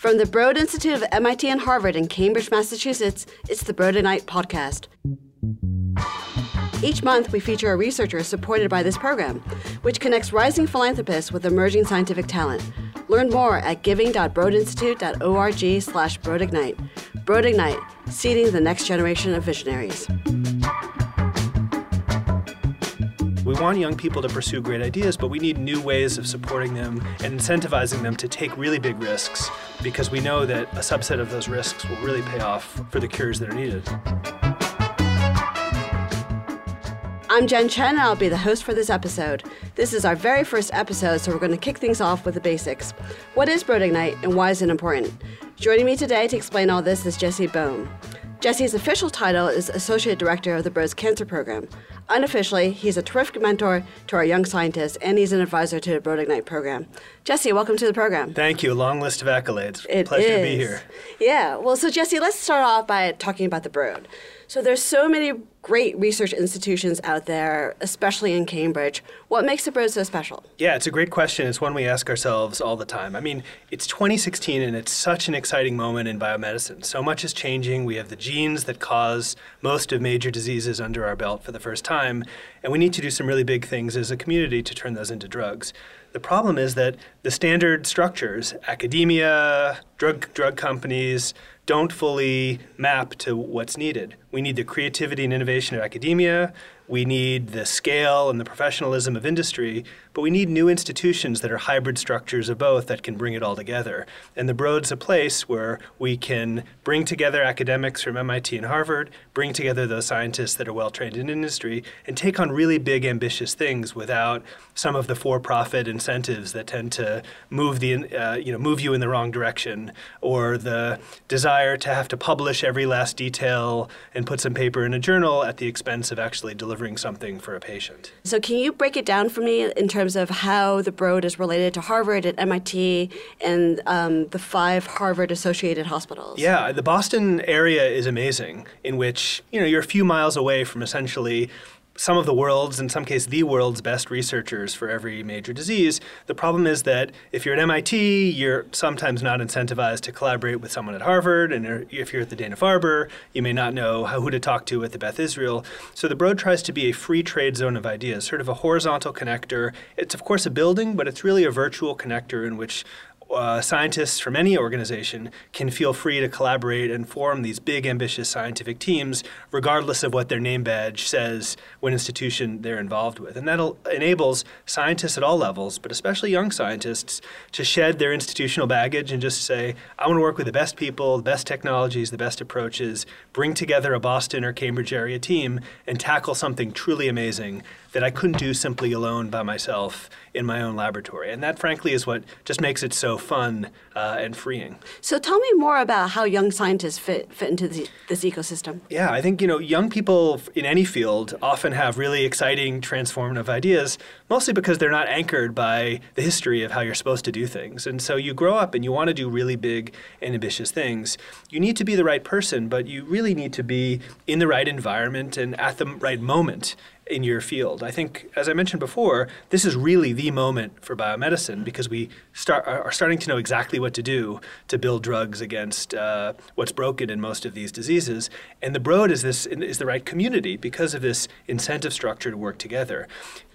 From the Broad Institute of MIT and Harvard in Cambridge, Massachusetts, it's the Broad Ignite podcast. Each month, we feature a researcher supported by this program, which connects rising philanthropists with emerging scientific talent. Learn more at giving.broadinstitute.org slash broadignite. Broadignite, seeding the next generation of visionaries. Want young people to pursue great ideas, but we need new ways of supporting them and incentivizing them to take really big risks because we know that a subset of those risks will really pay off for the cures that are needed. I'm Jen Chen, and I'll be the host for this episode. This is our very first episode, so we're going to kick things off with the basics. What is Broad Ignite, and why is it important? Joining me today to explain all this is Jesse Boehm. Jesse's official title is Associate Director of the Broad's Cancer Program. Unofficially, he's a terrific mentor to our young scientists, and he's an advisor to the Broad Ignite program. Jesse, welcome to the program. Thank you. Long list of accolades. It Pleasure is. to be here. Yeah. Well, so Jesse, let's start off by talking about the Broad. So there's so many great research institutions out there, especially in Cambridge. What makes the Broad so special? Yeah, it's a great question. It's one we ask ourselves all the time. I mean, it's 2016 and it's such an exciting moment in biomedicine. So much is changing. We have the genes that cause most of major diseases under our belt for the first time, and we need to do some really big things as a community to turn those into drugs. The problem is that the standard structures, academia, drug drug companies, don't fully map to what's needed. We need the creativity and innovation of academia. We need the scale and the professionalism of industry, but we need new institutions that are hybrid structures of both that can bring it all together. And the Broad's a place where we can bring together academics from MIT and Harvard, bring together those scientists that are well trained in industry, and take on really big, ambitious things without some of the for-profit incentives that tend to move the uh, you know move you in the wrong direction, or the desire to have to publish every last detail and put some paper in a journal at the expense of actually delivering something for a patient. So, can you break it down for me in terms of how the Broad is related to Harvard and MIT and um, the five Harvard associated hospitals? Yeah, the Boston area is amazing, in which you know you're a few miles away from essentially some of the world's, in some cases, the world's best researchers for every major disease. The problem is that if you're at MIT, you're sometimes not incentivized to collaborate with someone at Harvard, and if you're at the Dana Farber, you may not know who to talk to at the Beth Israel. So the Broad tries to be a free trade zone of ideas, sort of a horizontal connector. It's of course a building, but it's really a virtual connector in which uh, scientists from any organization can feel free to collaborate and form these big, ambitious scientific teams, regardless of what their name badge says, what institution they're involved with. And that enables scientists at all levels, but especially young scientists, to shed their institutional baggage and just say, I want to work with the best people, the best technologies, the best approaches, bring together a Boston or Cambridge area team, and tackle something truly amazing that I couldn't do simply alone by myself in my own laboratory. And that, frankly, is what just makes it so fun uh, and freeing. So tell me more about how young scientists fit, fit into the, this ecosystem. Yeah, I think, you know, young people in any field often have really exciting, transformative ideas, mostly because they're not anchored by the history of how you're supposed to do things. And so you grow up and you want to do really big and ambitious things. You need to be the right person, but you really need to be in the right environment and at the right moment in your field. I think, as I mentioned before, this is really the moment for biomedicine because we start are starting to know exactly what to do to build drugs against uh, what's broken in most of these diseases. And the Broad is this is the right community because of this incentive structure to work together.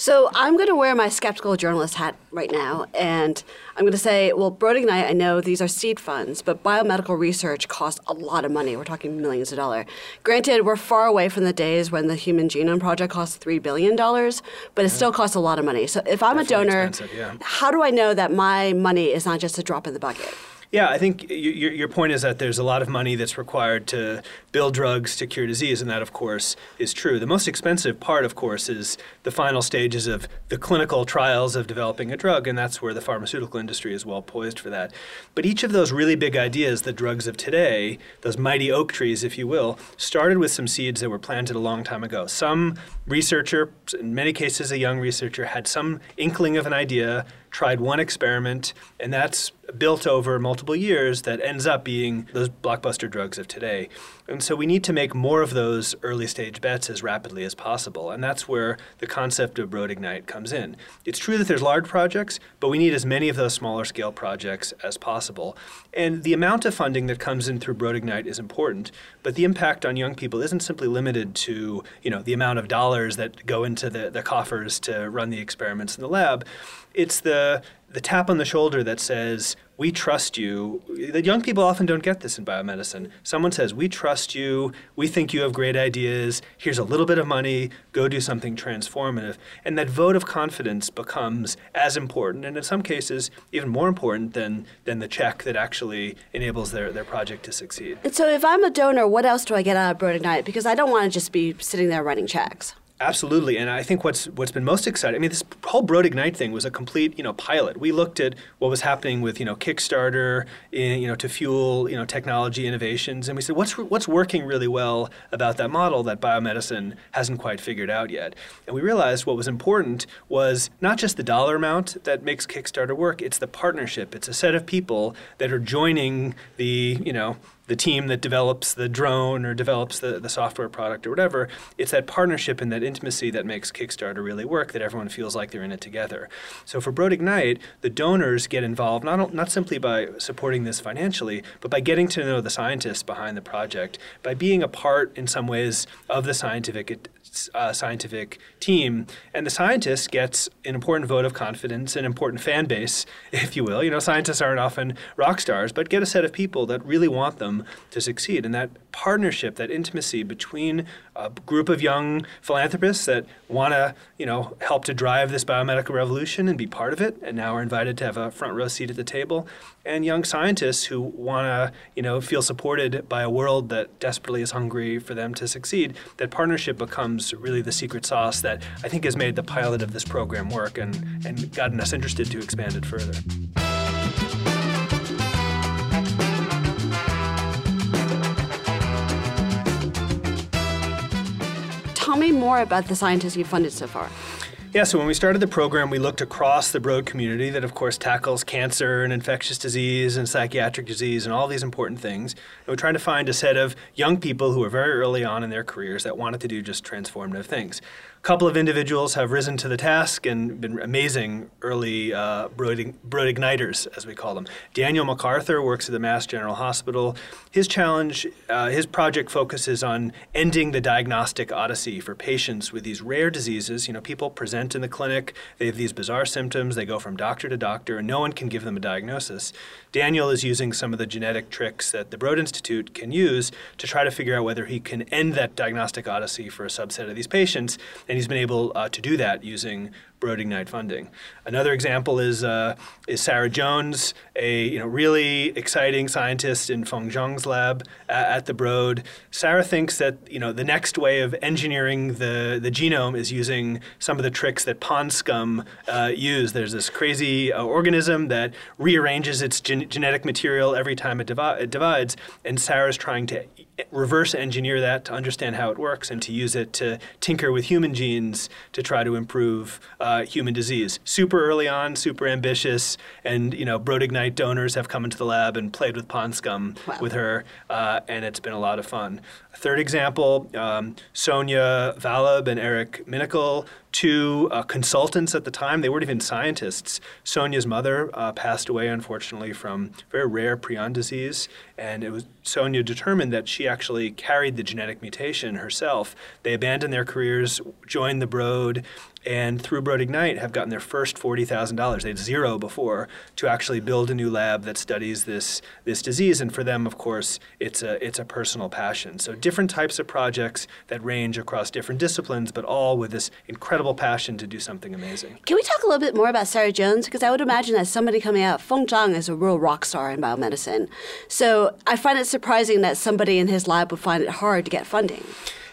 So I'm going to wear my skeptical journalist hat right now, and I'm going to say, well, Broad Ignite, I know these are seed funds, but biomedical research costs a lot of money. We're talking millions of dollars. Granted, we're far away from the days when the Human Genome Project cost $3 billion, but it still costs a lot of money. So if I'm Definitely a donor, yeah. how do I know that my money is not just a drop in the bucket? Yeah, I think your, your point is that there's a lot of money that's required to build drugs to cure disease, and that, of course, is true. The most expensive part, of course, is the final stages of the clinical trials of developing a drug, and that's where the pharmaceutical industry is well poised for that. But each of those really big ideas, the drugs of today, those mighty oak trees, if you will, started with some seeds that were planted a long time ago. Some researcher, in many cases a young researcher, had some inkling of an idea tried one experiment, and that's built over multiple years that ends up being those blockbuster drugs of today. And so we need to make more of those early stage bets as rapidly as possible. And that's where the concept of Broad Ignite comes in. It's true that there's large projects, but we need as many of those smaller scale projects as possible. And the amount of funding that comes in through Broad Ignite is important, but the impact on young people isn't simply limited to you know, the amount of dollars that go into the, the coffers to run the experiments in the lab. It's the the tap on the shoulder that says, We trust you. The young people often don't get this in biomedicine. Someone says, We trust you. We think you have great ideas. Here's a little bit of money. Go do something transformative. And that vote of confidence becomes as important, and in some cases, even more important than, than the check that actually enables their, their project to succeed. And so, if I'm a donor, what else do I get out of Broad Ignite? Because I don't want to just be sitting there writing checks. Absolutely, and I think what's what's been most exciting. I mean, this whole Broad Ignite thing was a complete, you know, pilot. We looked at what was happening with, you know, Kickstarter, in, you know, to fuel, you know, technology innovations, and we said, what's what's working really well about that model that biomedicine hasn't quite figured out yet. And we realized what was important was not just the dollar amount that makes Kickstarter work; it's the partnership. It's a set of people that are joining the, you know, the team that develops the drone or develops the, the software product or whatever. It's that partnership and that intimacy that makes Kickstarter really work, that everyone feels like they're in it together. So for Broad Ignite, the donors get involved not, not simply by supporting this financially, but by getting to know the scientists behind the project, by being a part in some ways of the scientific uh, scientific team, and the scientist gets an important vote of confidence, an important fan base, if you will. You know, scientists aren't often rock stars, but get a set of people that really want them to succeed, and that partnership, that intimacy between a group of young philanthropists that want to, you know, help to drive this biomedical revolution and be part of it, and now are invited to have a front row seat at the table, and young scientists who want to, you know, feel supported by a world that desperately is hungry for them to succeed. That partnership becomes really the secret sauce that I think has made the pilot of this program work and, and gotten us interested to expand it further. tell me more about the scientists you've funded so far. Yeah, so when we started the program, we looked across the Broad community that, of course, tackles cancer and infectious disease and psychiatric disease and all these important things. And we're trying to find a set of young people who are very early on in their careers that wanted to do just transformative things. A couple of individuals have risen to the task and been amazing early uh, broad, igniters, as we call them. Daniel MacArthur works at the Mass General Hospital. His challenge, uh, his project focuses on ending the diagnostic odyssey for patients with these rare diseases. You know, people present in the clinic, they have these bizarre symptoms, they go from doctor to doctor, and no one can give them a diagnosis. Daniel is using some of the genetic tricks that the Broad Institute can use to try to figure out whether he can end that diagnostic odyssey for a subset of these patients and he's been able uh, to do that using Broad Ignite funding. Another example is uh, is Sarah Jones, a you know really exciting scientist in Feng Zhang's lab at, at the Broad. Sarah thinks that you know the next way of engineering the the genome is using some of the tricks that pond scum uh, use. There's this crazy uh, organism that rearranges its gen- genetic material every time it, divi- it divides, and Sarah's trying to reverse engineer that to understand how it works and to use it to tinker with human genes to try to improve uh, human disease. Super early on, super ambitious, and you know, Broad Ignite donors have come into the lab and played with pond scum wow. with her, uh, and it's been a lot of fun. Third example, um, Sonia Vallabh and Eric Minikel, two uh, consultants at the time. They weren't even scientists. Sonia's mother uh, passed away, unfortunately, from very rare prion disease, and it was Sonia determined that she actually carried the genetic mutation herself. They abandoned their careers, joined the Broad, and through Broad Ignite have gotten their first $40,000. They had zero before to actually build a new lab that studies this, this disease. And for them, of course, it's a, it's a personal passion. So different types of projects that range across different disciplines, but all with this incredible passion to do something amazing. Can we talk a little bit more about Sarah Jones? Because I would imagine that somebody coming out, Feng Zhang is a real rock star in biomedicine. So I find it surprising that somebody in his lab would find it hard to get funding.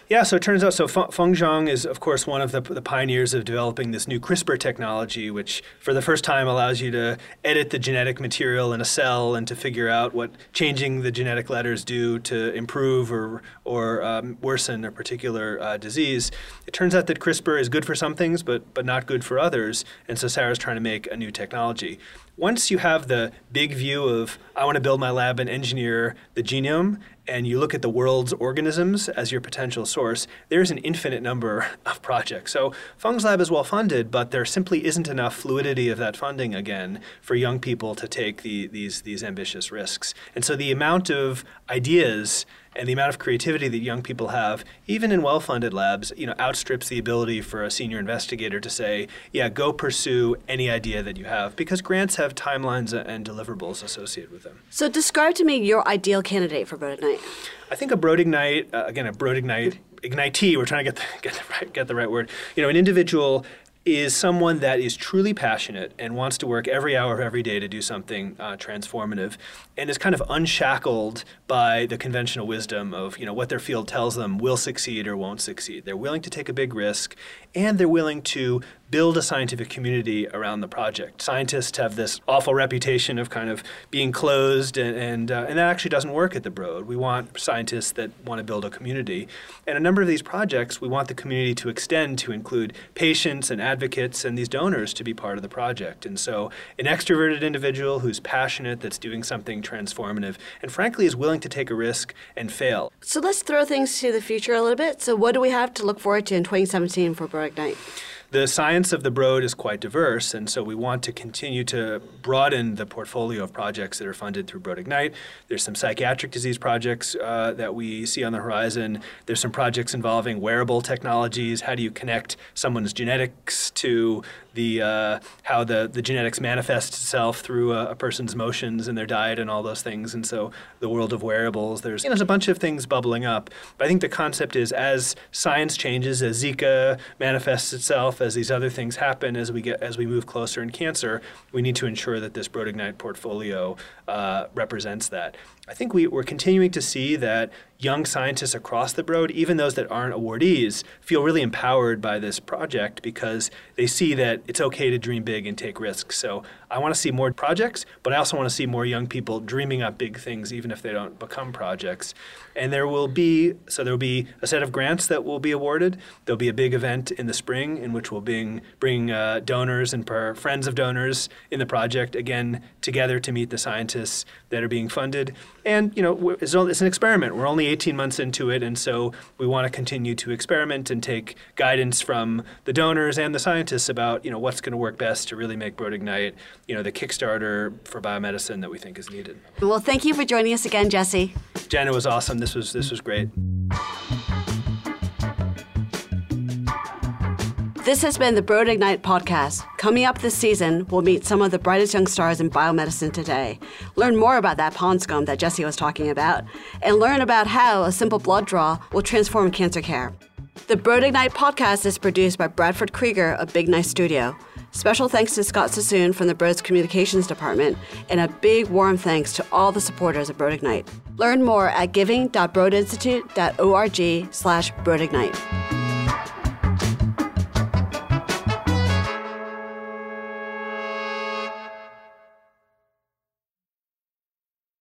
Yeah, so it turns out so Feng Zhang is, of course, one of the, the pioneers of developing this new CRISPR technology, which for the first time allows you to edit the genetic material in a cell and to figure out what changing the genetic letters do to improve or, or um, worsen a particular uh, disease. It turns out that CRISPR is good for some things, but, but not good for others. And so Sarah's trying to make a new technology once you have the big view of I want to build my lab and engineer the genome, and you look at the world's organisms as your potential source, there's an infinite number of projects. So Feng's lab is well funded, but there simply isn't enough fluidity of that funding again for young people to take the, these these ambitious risks. And so the amount of ideas and the amount of creativity that young people have, even in well-funded labs, you know, outstrips the ability for a senior investigator to say, "Yeah, go pursue any idea that you have," because grants have timelines and deliverables associated with them. So, describe to me your ideal candidate for Broad Ignite. I think a Broad Ignite, uh, again, a Broad Ignite ignitee. We're trying to get the, get the right get the right word. You know, an individual is someone that is truly passionate and wants to work every hour of every day to do something uh, transformative and is kind of unshackled by the conventional wisdom of you know what their field tells them will succeed or won't succeed. They're willing to take a big risk and they're willing to build a scientific community around the project. Scientists have this awful reputation of kind of being closed, and and, uh, and that actually doesn't work at the Broad. We want scientists that want to build a community, and a number of these projects we want the community to extend to include patients and advocates and these donors to be part of the project. And so, an extroverted individual who's passionate, that's doing something transformative, and frankly is willing to take a risk and fail. So let's throw things to the future a little bit. So what do we have to look forward to in 2017 for Broad Ignite? The science of the Broad is quite diverse, and so we want to continue to broaden the portfolio of projects that are funded through Broad Ignite. There's some psychiatric disease projects uh, that we see on the horizon. There's some projects involving wearable technologies. How do you connect someone's genetics to the uh, how the, the genetics manifests itself through a, a, person's motions and their diet and all those things. And so the world of wearables, there's you know, there's a bunch of things bubbling up. But I think the concept is as science changes, as Zika manifests itself, as these other things happen, as we get as we move closer in cancer, we need to ensure that this Broad Ignite portfolio uh, represents that. I think we, we're continuing to see that young scientists across the Broad, even those that aren't awardees, feel really empowered by this project because they see that it's okay to dream big and take risks. So I want to see more projects, but I also want to see more young people dreaming up big things, even if they don't become projects. And there will be so there will be a set of grants that will be awarded. There'll be a big event in the spring in which we'll bring bring uh, donors and friends of donors in the project again together to meet the scientists that are being funded. And you know, it's, it's an experiment. We're only 18 months into it, and so we want to continue to experiment and take guidance from the donors and the scientists about you know what's going to work best to really make Broad Ignite you know the Kickstarter for biomedicine that we think is needed. Well, thank you for joining us again, Jesse. Jen, it was awesome. This was this was great. This has been the Broad Ignite podcast. Coming up this season, we'll meet some of the brightest young stars in biomedicine today, learn more about that pond scum that Jesse was talking about, and learn about how a simple blood draw will transform cancer care. The Broad Ignite podcast is produced by Bradford Krieger of Big Nice Studio. Special thanks to Scott Sassoon from the Broad's Communications Department, and a big warm thanks to all the supporters of Broad Ignite. Learn more at giving.broadinstitute.org slash broadignite.